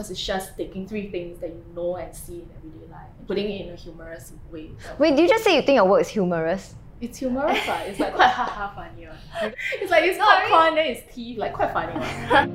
because it's just taking three things that you know and see in everyday life and putting it in a humorous way. Wait, did you just say you think your work is humorous? It's humorous, uh. it's like quite haha funny. Uh. It's like it's popcorn, then it's teeth, like quite funny. Uh.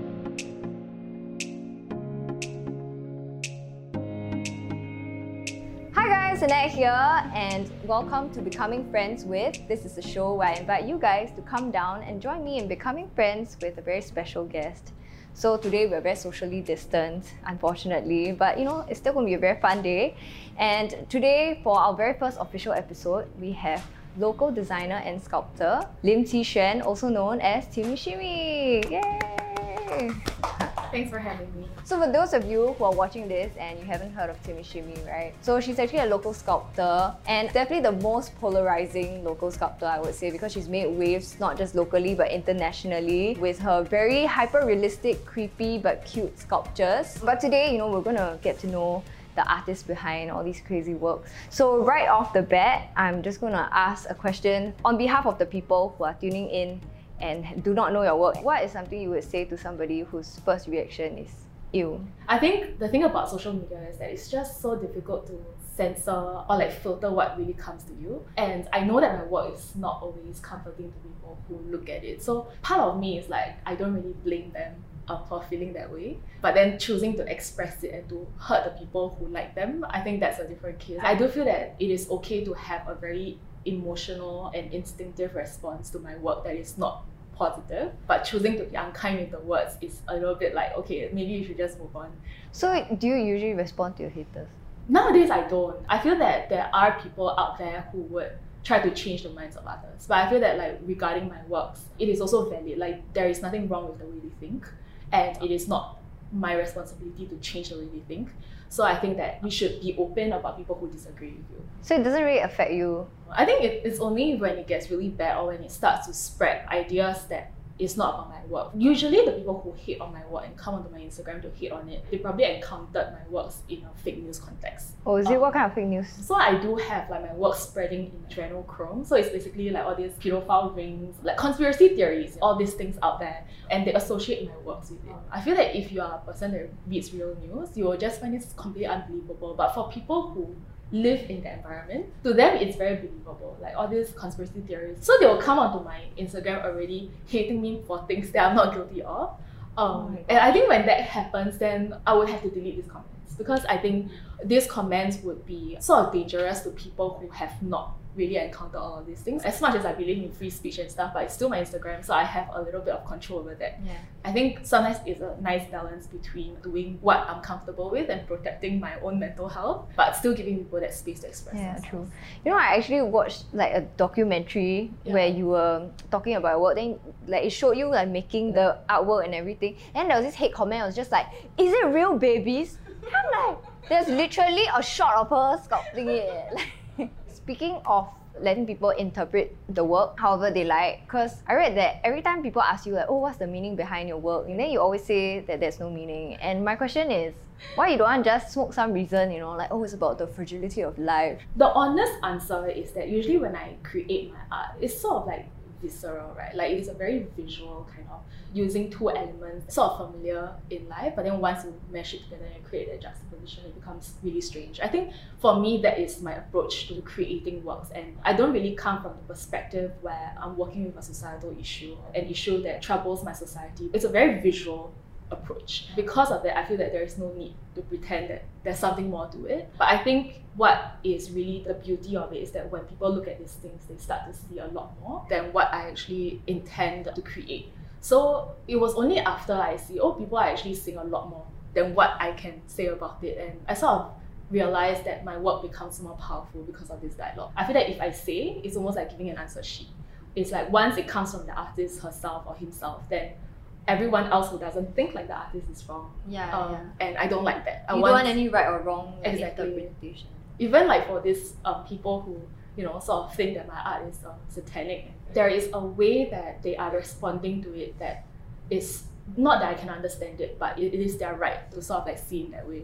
Hi guys, Annette here, and welcome to Becoming Friends with. This is a show where I invite you guys to come down and join me in becoming friends with a very special guest. So today we're very socially distant, unfortunately, but you know, it's still going to be a very fun day. And today, for our very first official episode, we have local designer and sculptor Lim Qi Xuan, also known as Timmy Shimi. Yay! Thanks for having me. So for those of you who are watching this and you haven't heard of Timmy Shimmy, right? So she's actually a local sculptor and definitely the most polarizing local sculptor, I would say, because she's made waves not just locally but internationally with her very hyper-realistic, creepy but cute sculptures. But today, you know, we're gonna get to know the artist behind all these crazy works. So right off the bat, I'm just gonna ask a question on behalf of the people who are tuning in and do not know your work, what is something you would say to somebody whose first reaction is ew? I think the thing about social media is that it's just so difficult to censor or like filter what really comes to you. And I know that my work is not always comforting to people who look at it. So part of me is like I don't really blame them uh, for feeling that way. But then choosing to express it and to hurt the people who like them, I think that's a different case. I do feel that it is okay to have a very emotional and instinctive response to my work that is not positive, but choosing to be unkind with the words is a little bit like, okay, maybe you should just move on. So, do you usually respond to your haters? Nowadays, I don't. I feel that there are people out there who would try to change the minds of others. But I feel that, like, regarding my works, it is also valid. Like, there is nothing wrong with the way they think, and it is not my responsibility to change the way they think. So I think that we should be open about people who disagree with you. So it doesn't really affect you? I think it, it's only when it gets really bad or when it starts to spread ideas that it's not about my work. Usually, the people who hate on my work and come onto my Instagram to hate on it, they probably encountered my works in a fake news context. Oh, is it um, what kind of fake news? So I do have like my work spreading in adrenochrome. So it's basically like all these pedophile rings, like conspiracy theories, all these things out there, and they associate my works with it. I feel that if you are a person that reads real news, you will just find this completely unbelievable. But for people who live in the environment, to them it's very believable. Like all these conspiracy theories. So they will come onto my Instagram already hating me for things that I'm not guilty of. Um, oh and I think when that happens, then I would have to delete these comments because I think these comments would be sort of dangerous to people who have not really encounter all of these things. As much as I believe in free speech and stuff, but it's still my Instagram, so I have a little bit of control over that. Yeah. I think sometimes it's a nice balance between doing what I'm comfortable with and protecting my own mental health, but still giving people that space to express. Yeah, themselves. true. You know, I actually watched like a documentary yeah. where you were talking about work. Then like it showed you like making the artwork and everything. And there was this hate comment. I was just like, "Is it real babies?" I'm like, there's literally a shot of her sculpting it. speaking of letting people interpret the work however they like because i read that every time people ask you like oh what's the meaning behind your work? And then you always say that there's no meaning. And my question is why you don't want just smoke some reason you know like oh it's about the fragility of life? The honest answer is that usually when i create my art it's sort of like visceral, right? Like it is a very visual kind of using two elements, sort of familiar in life, but then once you mesh it together and create a juxtaposition, it becomes really strange. I think for me, that is my approach to creating works, and I don't really come from the perspective where I'm working with a societal issue, an issue that troubles my society. It's a very visual approach. Because of that, I feel that there is no need to pretend that there's something more to it. But I think what is really the beauty of it is that when people look at these things, they start to see a lot more than what I actually intend to create. So it was only after I see, oh, people are actually seeing a lot more than what I can say about it. And I sort of realized that my work becomes more powerful because of this dialogue. I feel that if I say, it's almost like giving an answer sheet. It's like once it comes from the artist herself or himself, then everyone else who doesn't think like the artist is wrong. Yeah, um, yeah. And I don't like that. I you want, don't want any right or wrong exactly. interpretation. Even like for these uh, people who you know sort of think that my art is uh, satanic, there is a way that they are responding to it that is not that I can understand it, but it, it is their right to sort of like see in that way.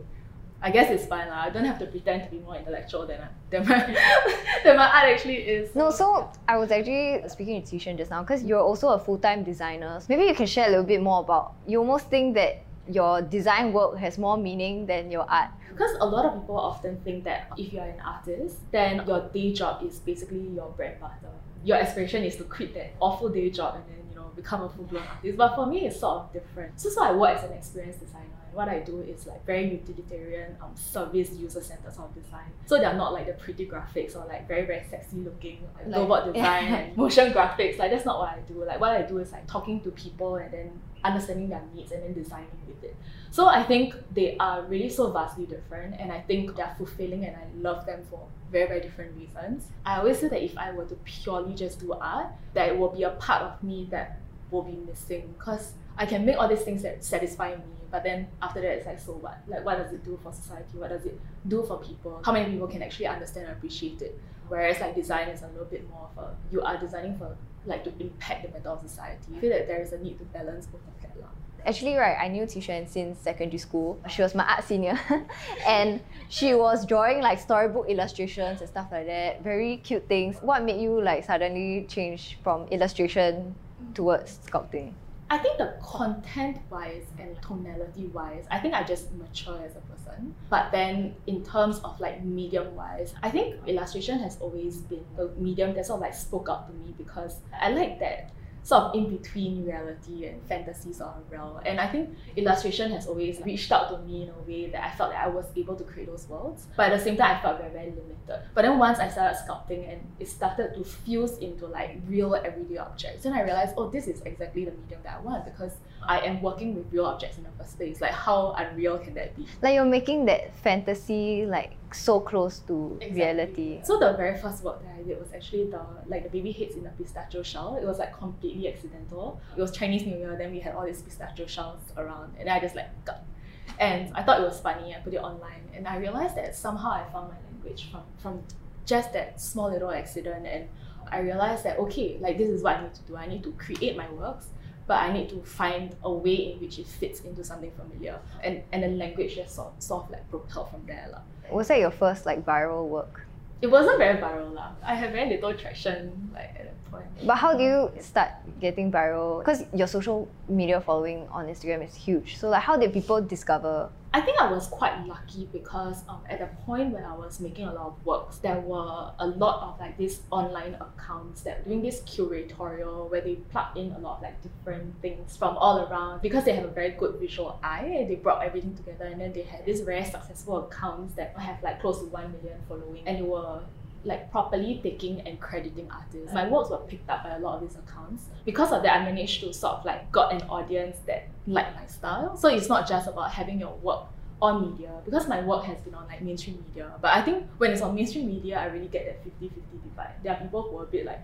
I guess it's fine. La. I don't have to pretend to be more intellectual than, than, my, than my art actually is. No, so I was actually speaking to Qi Xuan just now because you're also a full time designer. So maybe you can share a little bit more about, you almost think that your design work has more meaning than your art? Because a lot of people often think that if you're an artist, then your day job is basically your bread and butter. Your aspiration is to quit that awful day job and then, you know, become a full-blown artist. But for me, it's sort of different. So, so I work as an experienced designer what I do is like very utilitarian, um, service user centered sort of design. So they're not like the pretty graphics or like very very sexy looking like, like robot design and motion graphics. Like that's not what I do. Like what I do is like talking to people and then understanding their needs and then designing with it. So I think they are really so vastly different, and I think they're fulfilling, and I love them for very very different reasons. I always say that if I were to purely just do art, that it will be a part of me that will be missing because I can make all these things that satisfy me but then after that, it's like, so what? Like, what does it do for society? What does it do for people? How many people can actually understand and appreciate it? Whereas like design is a little bit more of a, you are designing for like to impact the mental of society. I feel that there is a need to balance both of that. Lah. Actually, right, I knew Qi Xuan since secondary school. She was my art senior, and she was drawing like storybook illustrations and stuff like that. Very cute things. What made you like suddenly change from illustration towards sculpting? I think the content wise and tonality wise, I think I just mature as a person. But then in terms of like medium wise, I think illustration has always been the medium that sort of like spoke out to me because I like that sort of in between reality and fantasies are real. And I think illustration has always reached out to me in a way that I felt that I was able to create those worlds. But at the same time, I felt very, very limited. But then once I started sculpting and it started to fuse into like real everyday objects, then I realized, oh, this is exactly the medium that I want because I am working with real objects in the first place. Like, how unreal can that be? Like, you're making that fantasy like so close to exactly. reality. So the very first work that I did was actually the like the baby heads in a pistachio shell. It was like completely accidental. It was Chinese New Year, then we had all these pistachio shells around, and I just like got. And I thought it was funny. I put it online, and I realized that somehow I found my language from from just that small little accident, and I realized that okay, like this is what I need to do. I need to create my works but I need to find a way in which it fits into something familiar. And and the language just sort, sort of like propelled from there. La. Was that your first like viral work? It wasn't very viral lah. I had very little traction like at that point. But how do you start getting viral? Because your social media following on Instagram is huge. So like how did people discover I think I was quite lucky because um, at the point when I was making a lot of works, there were a lot of like these online accounts that were doing this curatorial where they plug in a lot of like different things from all around because they have a very good visual eye and they brought everything together and then they had these very successful accounts that have like close to 1 million following and they were like properly taking and crediting artists. My works were picked up by a lot of these accounts. Because of that, I managed to sort of like got an audience that liked my style. So it's not just about having your work on media because my work has been on like mainstream media. But I think when it's on mainstream media, I really get that 50-50 divide. There are people who are a bit like,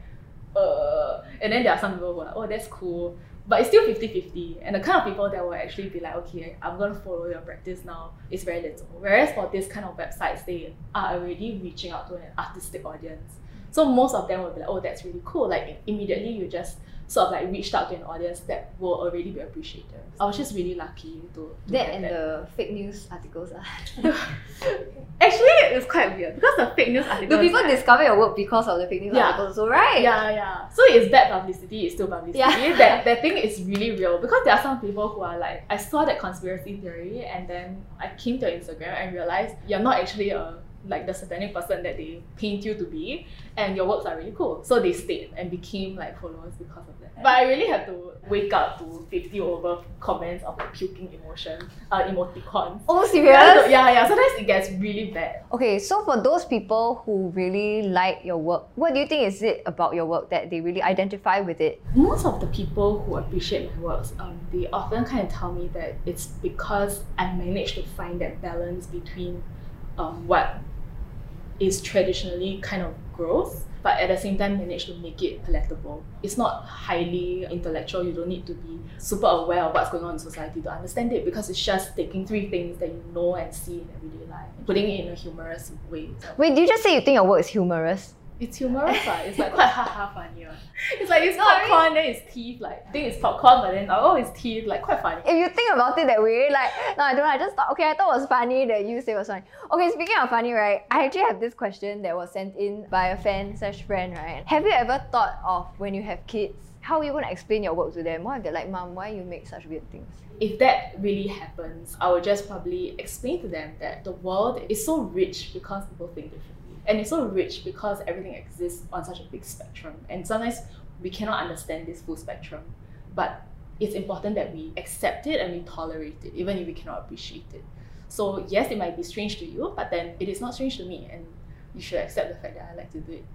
uh, and then there are some people who are like, oh, that's cool but it's still 50-50 and the kind of people that will actually be like okay i'm going to follow your practice now is very little. Whereas for this kind of websites they are already reaching out to an artistic audience. So most of them will be like oh that's really cool. Like immediately you just sort of like reached out to an audience that will already be appreciated. I was just really lucky to, to that and that. the fake news articles. Actually, it's quite weird because the fake news articles. Do people like, discover your work because of the fake news yeah. articles? So right? Yeah, yeah. So it's bad publicity. It's still publicity. Yeah. that that thing is really real because there are some people who are like, I saw that conspiracy theory and then I came to Instagram and realized you're not actually a like the satanic person that they paint you to be and your works are really cool. So they stayed and became like followers because of that. But I really had to wake up to 50 over comments of like puking emotion, uh, emoticons. Oh, serious? Yeah, yeah, yeah. Sometimes it gets really bad. Okay, so for those people who really like your work, what do you think is it about your work that they really identify with it? Most of the people who appreciate my works, um, they often kind of tell me that it's because I managed to find that balance between um, what is traditionally kind of gross, but at the same time manage to make it palatable. It's not highly intellectual. You don't need to be super aware of what's going on in society to understand it because it's just taking three things that you know and see in everyday life and putting it in a humorous way. Wait, you just say you think your work is humorous? It's humorous, uh. it's like quite haha funny. Uh. It's like it's popcorn, then it's teeth. Like I think it's popcorn, but then oh, it's teeth. Like quite funny. If you think about it that way, like no, I don't. know. I just thought okay, I thought it was funny that you say it was funny. Okay, speaking of funny, right? I actually have this question that was sent in by a fan slash friend, right? Have you ever thought of when you have kids? how are you going to explain your work to them? What if they're like, Mom, why you make such weird things? If that really happens, I would just probably explain to them that the world is so rich because people think differently. And it's so rich because everything exists on such a big spectrum. And sometimes we cannot understand this full spectrum. But it's important that we accept it and we tolerate it, even if we cannot appreciate it. So yes, it might be strange to you, but then it is not strange to me, and you should accept the fact that I like to do it.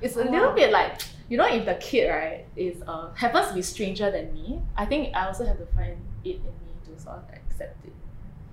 It's a Oh, little bit like you know, if the kid right is uh happens to be stranger than me, I think I also have to find it in me to sort of accept it.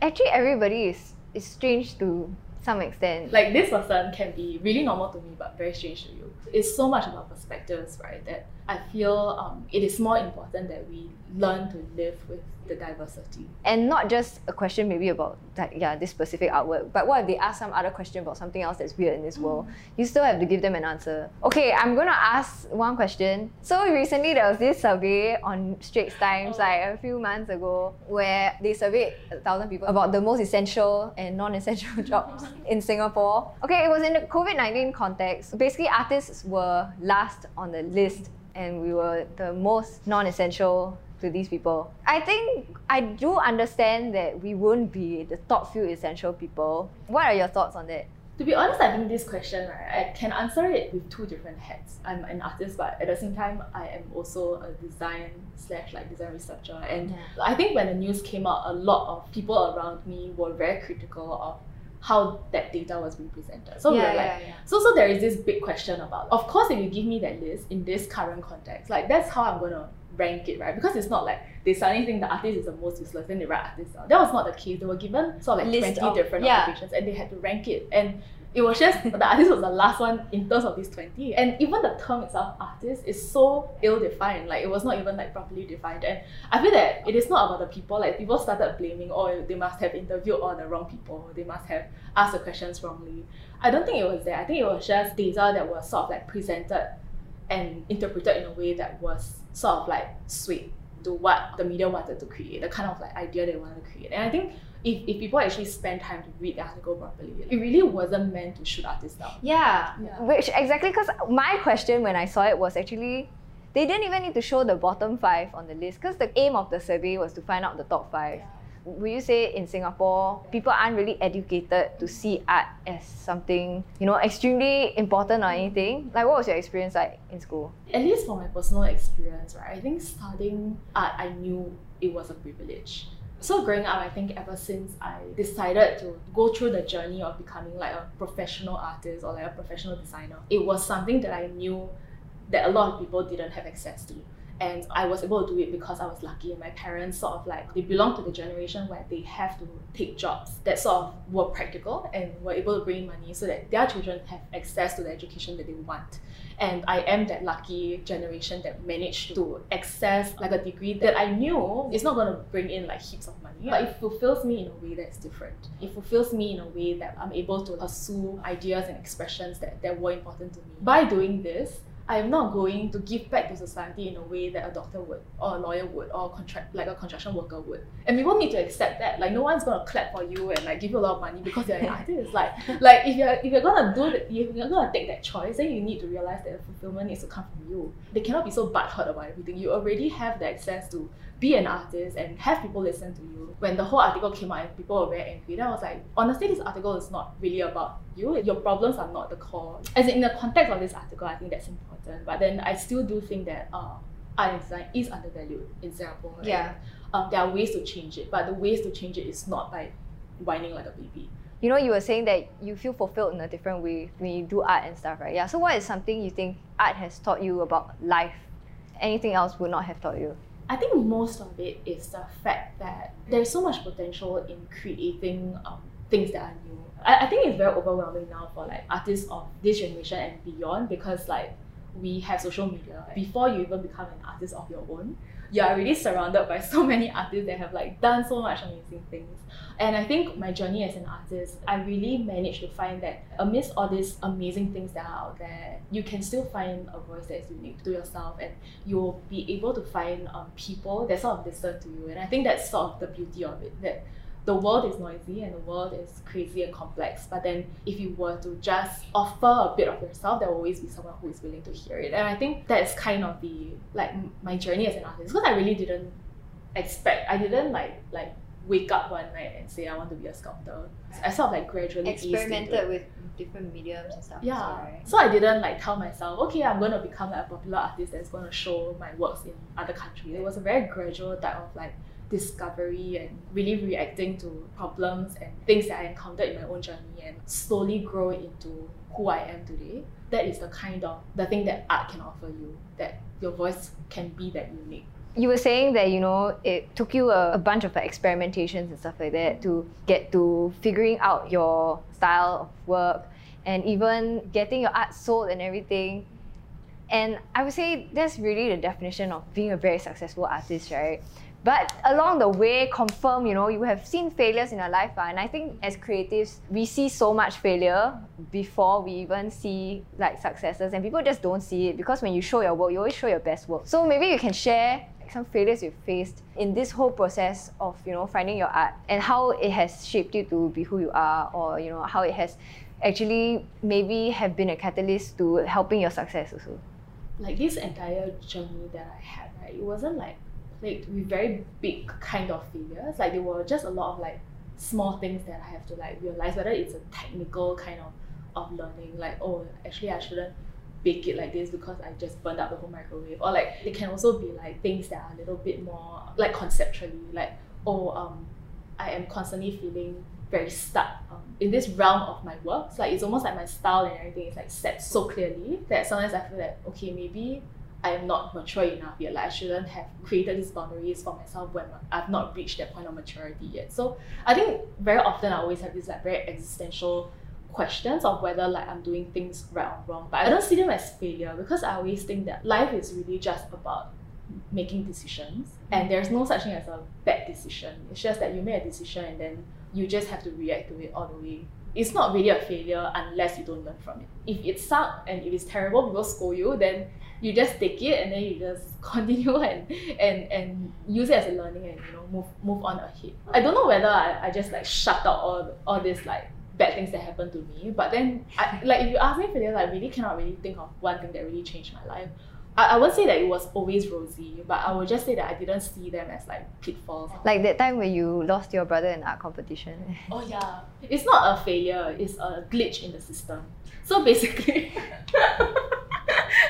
Actually, everybody is, is strange to some extent. Like this person can be really normal to me, but very strange to you. It's so much about perspectives, right? That I feel um, it is more important that we learn to live with the diversity. and not just a question maybe about like yeah this specific artwork but what if they ask some other question about something else that's weird in this world? Mm. You still have to give them an answer. Okay i'm gonna ask one question. So recently there was this survey on straits times Oh. like a few months ago where they surveyed a thousand people about the most essential and non-essential jobs in singapore. Okay it was in the covid-19 context. Basically artists were last on the list and we were the most non-essential to these people. I think I do understand that we won't be the top few essential people. What are your thoughts on that? To be honest, I think this question, right, I can answer it with two different hats. I'm an artist, but at the same time, I am also a design slash like design researcher. And Yeah. I think when the news came out, a lot of people around me were very critical of how that data was being presented. So we were like, so so there is this big question about. Of course, if you give me that list in this current context, like that's how I'm gonna rank it, right? Because it's not like they suddenly think the artist is the most useless, then they write artist down. That was not the case. They were given sort of like List twenty of- different yeah. occupations, and they had to rank it. And it was just the artist was the last one in terms of these twenty. And even the term itself, artist, is so ill defined. Like it was not even like properly defined. And I feel that it is not about the people. Like people started blaming, oh, they must have interviewed all the wrong people. They must have asked the questions wrongly. I don't think it was that. I think it was just data that was sort of like presented and interpreted in a way that was sort of like swayed to what the media wanted to create, the kind of like idea they wanted to create. And I think if, if people actually spend time to read the article properly, it really wasn't meant to shoot artists down. Yeah, Yeah. which exactly because my question when I saw it was actually they didn't even need to show the bottom five on the list because the aim of the survey was to find out the top five. Would you say in Singapore people aren't really educated to see art as something you know extremely important or anything? Like, what was your experience like in school? At least for my personal experience, right, I think studying art, I knew it was a privilege. So growing up, I think ever since I decided to go through the journey of becoming like a professional artist or like a professional designer, it was something that I knew that a lot of people didn't have access to. And I was able to do it because I was lucky and my parents sort of like they belong to the generation where they have to take jobs that sort of were practical and were able to bring in money so that their children have access to the education that they want. And I am that lucky generation that managed to access like a degree that I knew is not going to bring in like heaps of money, but it fulfills me in a way that's different. It fulfills me in a way that I'm able to pursue ideas and expressions that, that were important to me. By doing this, I am not going to give back to society in a way that a doctor would, or a lawyer would, or a contract like a construction worker would. And people need to accept that. Like no one's gonna clap for you and like give you a lot of money because you're an artist. Like like if you're if you're gonna do that, if you're gonna take that choice, then you need to realize that the fulfillment needs to come from you. They cannot be so butthurt about everything. You already have the access to be an artist and have people listen to you. When the whole article came out and people were very angry, then I was like, honestly, this article is not really about you. Your problems are not the core. As in, in the context of this article, I think that's important. But then I still do think that uh, art and design is undervalued in Singapore. and, Yeah. um, there are ways to change it, but the ways to change it is not by whining like a baby. You know, you were saying that you feel fulfilled in a different way when you do art and stuff, right? Yeah. So, what is something you think art has taught you about life? Anything else would not have taught you? I think most of it is the fact that there's so much potential in creating um, things that are new. I, I think it's very overwhelming now for like artists of this generation and beyond because like we have social media. Before you even become an artist of your own, you're already surrounded by so many artists that have like done so much amazing things. And I think my journey as an artist, I really managed to find that amidst all these amazing things that are out there, you can still find a voice that is unique to yourself and you'll be able to find um, people that sort of listen to you. And I think that's sort of the beauty of it. That the world is noisy and the world is crazy and complex. But then if you were to just offer a bit of yourself, there will always be someone who is willing to hear it. And I think that's kind of the like my journey as an artist because I really didn't expect I didn't like like wake up one night and say I want to be a sculptor. I sort of like gradually Experimented with different mediums and stuff. Yeah. also, right? So I didn't like tell myself, okay, I'm gonna become like a popular artist that's gonna show my works in other countries. It was a very gradual type of like discovery and really reacting to problems and things that I encountered in my own journey and slowly grow into who I am today. That is the kind of the thing that art can offer you, that your voice can be that unique. You were saying that you know it took you a, a bunch of like, experimentations and stuff like that to get to figuring out your style of work and even getting your art sold and everything. And I would say that's really the definition of being a very successful artist, right? But along the way, confirm, you know, you have seen failures in your life. ah, And I think as creatives, we see so much failure before we even see like successes. And people just don't see it because when you show your work, you always show your best work. So maybe you can share like, some failures you've faced in this whole process of, you know, finding your art and how it has shaped you to be who you are or, you know, how it has actually maybe have been a catalyst to helping your success also. like this entire journey that I had, right, it wasn't like plagued with very big kind of failures. Like there were just a lot of like small things that I have to like realize whether it's a technical kind of of learning, like oh actually I shouldn't bake it like this because I just burned up the whole microwave. Or like it can also be like things that are a little bit more like conceptually, like oh um I am constantly feeling very stuck um, in this realm of my works. Like it's almost like my style and everything is like set so clearly that sometimes I feel that okay maybe I am not mature enough yet. Like I shouldn't have created these boundaries for myself when I've not reached that point of maturity yet. So I think very often I always have these like very existential questions of whether like I'm doing things right or wrong. But I don't see them as failure because I always think that life is really just about making decisions and mm. there's no such thing as a bad decision. It's just that you make a decision and then you just have to react to it all the way. It's not really a failure unless you don't learn from it. If it sucks and if it's terrible, people scold you, then you just take it and then you just continue and and and use it as a learning and you know move move on ahead. I don't know whether I, I just like shut out all all this like bad things that happened to me. But then I like if you ask me failure, I really cannot really think of one thing that really changed my life. I, I won't say that it was always rosy, but I would just say that I didn't see them as like pitfalls. Like that time when you lost your brother in art competition. Oh yeah. It's not a failure, it's a glitch in the system. So basically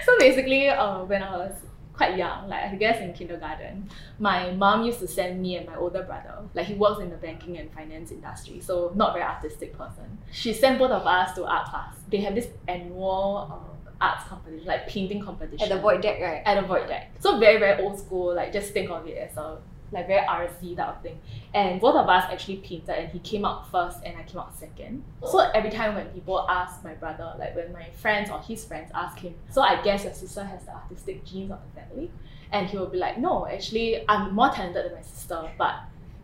So basically uh, when I was quite young, like I guess in kindergarten, my mom used to send me and my older brother, like he works in the banking and finance industry, so not very artistic person. She sent both of us to art class. They have this annual uh, arts competition, like painting competition. At the void deck, right? at the void deck. So very, very old school, like just think of it as a like very artsy type of thing. And both of us actually painted and he came out first and I came out second. So every time when people ask my brother, like when my friends or his friends ask him, so I guess your sister has the artistic genes of the family. And he will be like, no, actually I'm more talented than my sister, but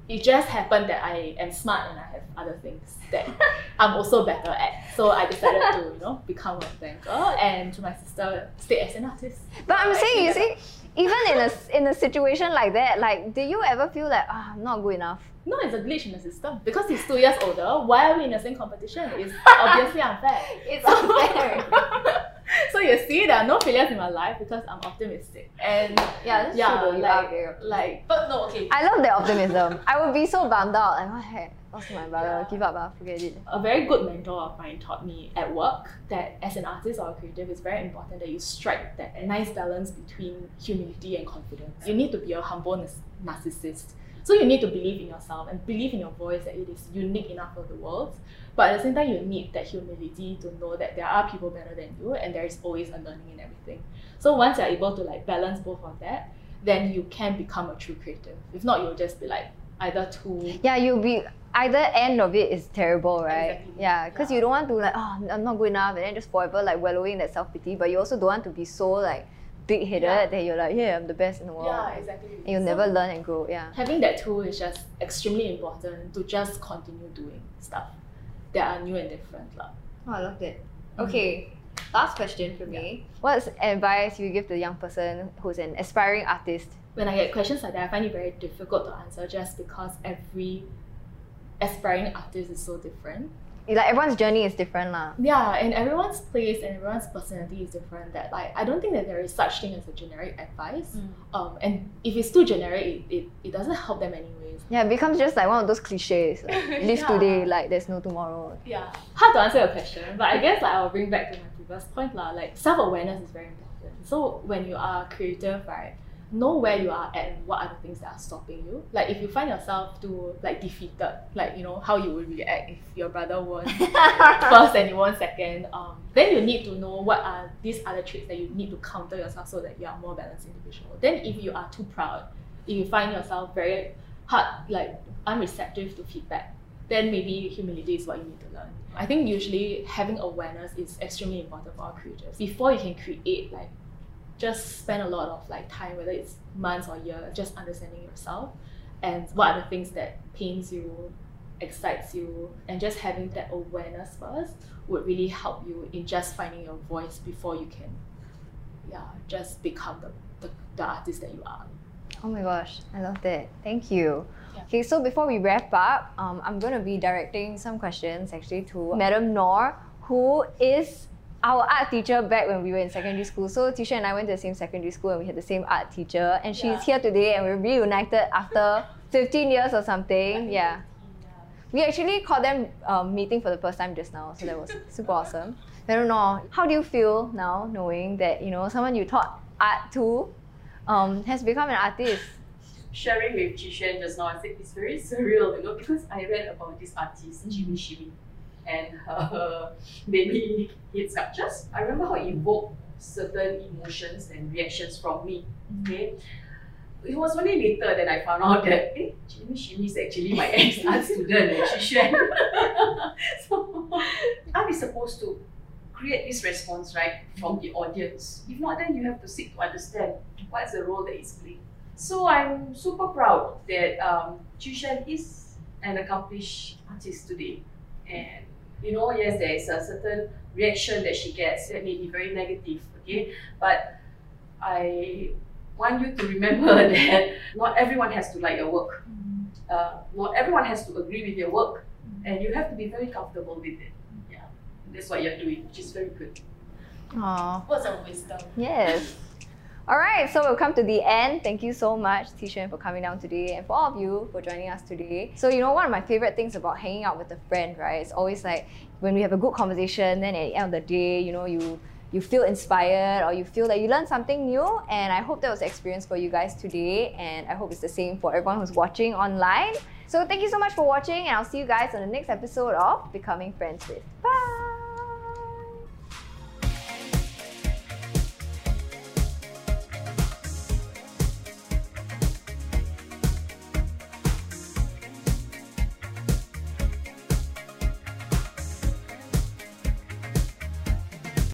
it just happened that I am smart and I have other things that I'm also better at. So I decided to, you know, become a banker and to my sister stay as an artist. But I'm saying, you see, even in a s- in a situation like that, like, do you ever feel like, ah, I'm not good enough? No, it's a glitch in the system. Because he's two years older, why are we in the same competition? It's obviously unfair. It's so you see, there are no failures in my life because I'm optimistic. And yeah, that's yeah, true. Though, like, like, but no, okay. I love that optimism. I would be so bummed out. Like, what the heck? Lost my brother. Yeah. Give up, ah, forget it. a very good mentor of mine taught me at work that as an artist or a creative, it's very important that you strike that nice balance between humility and confidence. You need to be a humble narcissist. So you need to believe in yourself and believe in your voice that it is unique enough for the world. But at the same time, you need that humility to know that there are people better than you and there is always a learning in everything. So once you're able to like balance both of that, then you can become a true creative. If not, you'll just be like either too Yeah, you'll be either end of it is terrible, right? Exactly. Yeah, because Yeah. you don't want to like, oh, I'm not good enough, and then just forever like wallowing in that self pity. But you also don't want to be so like big headed Yeah. that you're like, yeah, I'm the best in the world. Yeah, exactly. And you'll So- never learn and grow. Yeah. having that tool is just extremely important to just continue doing stuff that are new and different. lah. Oh, I love that. Mm-hmm. Okay, last question for me. What's advice you give to a young person who's an aspiring artist? When I get questions like that, I find it very difficult to answer just because every aspiring artist is so different. Like everyone's journey is different, lah. Yeah, and everyone's place and everyone's personality is different. That like I don't think that there is such thing as a generic advice. Um, and if it's too generic, it, it, it doesn't help them anyways. Yeah, it becomes just like one of those cliches. Like, live Yeah. today, like there's no tomorrow. Yeah. Hard to answer your question, but I guess like I'll bring back to my previous point lah. Like self awareness is very important. So when you are creative, right, know where you are at and what are the things that are stopping you. Like if you find yourself to like defeated, like you know how you would react if your brother won first and you won second. Um, then you need to know what are these other traits that you need to counter yourself so that you are more balanced individual. Then if you are too proud, if you find yourself very hard, like unreceptive to feedback, then maybe humility is what you need to learn. I think usually having awareness is extremely important for our creators. Before you can create, like just spend a lot of like time, whether it's months or years, just understanding yourself and what are the things that pains you, excites you, and just having that awareness first would really help you in just finding your voice before you can, yeah, just become the, the, the artist that you are. Oh my gosh, I love that. Thank you. Yeah. Okay, so before we wrap up, um, I'm going to be directing some questions actually to Madam Noor, who is our art teacher back when we were in secondary school. So Qi Xuan and I went to the same secondary school and we had the same art teacher. And she's Yeah. here today and we're reunited after 15 years or something. Yeah. We actually caught them um, meeting for the first time just now, so that was super awesome. I don't know, how do you feel now knowing that you know someone you taught art to um, has become an artist? sharing with Qi Xuan just now, I think it's very surreal, you know, because I read about this artist, Jimmy Shimi, and her baby hit sculptures. I remember how it evoked certain emotions and reactions from me. Okay. It was only later that I found out that eh, Jimmy Shimi is actually my ex art student, eh, Qi Xuan. so art is supposed to create this response, right, from the audience. If not, then you have to seek to understand what's the role that it's playing. So I'm super proud that um, Qi Xuan is an accomplished artist today. And you know, yes, there is a certain reaction that she gets that may be very negative, okay? But I want you to remember that not everyone has to like your work. Uh, not everyone has to agree with your work. And you have to be very comfortable with it. Yeah. That's what you're doing, which is very good. Aww. Words of wisdom. Yes. All right, so we've come to the end. Thank you so much, Qi Xuan, for coming down today and for all of you for joining us today. So, you know, one of my favorite things about hanging out with a friend, right, it's always like when we have a good conversation, then at the end of the day, you know, you you feel inspired or you feel that you learned something new. And I hope that was the experience for you guys today. And I hope it's the same for everyone who's watching online. So thank you so much for watching, and I'll see you guys on the next episode of Becoming Friends with. Bye!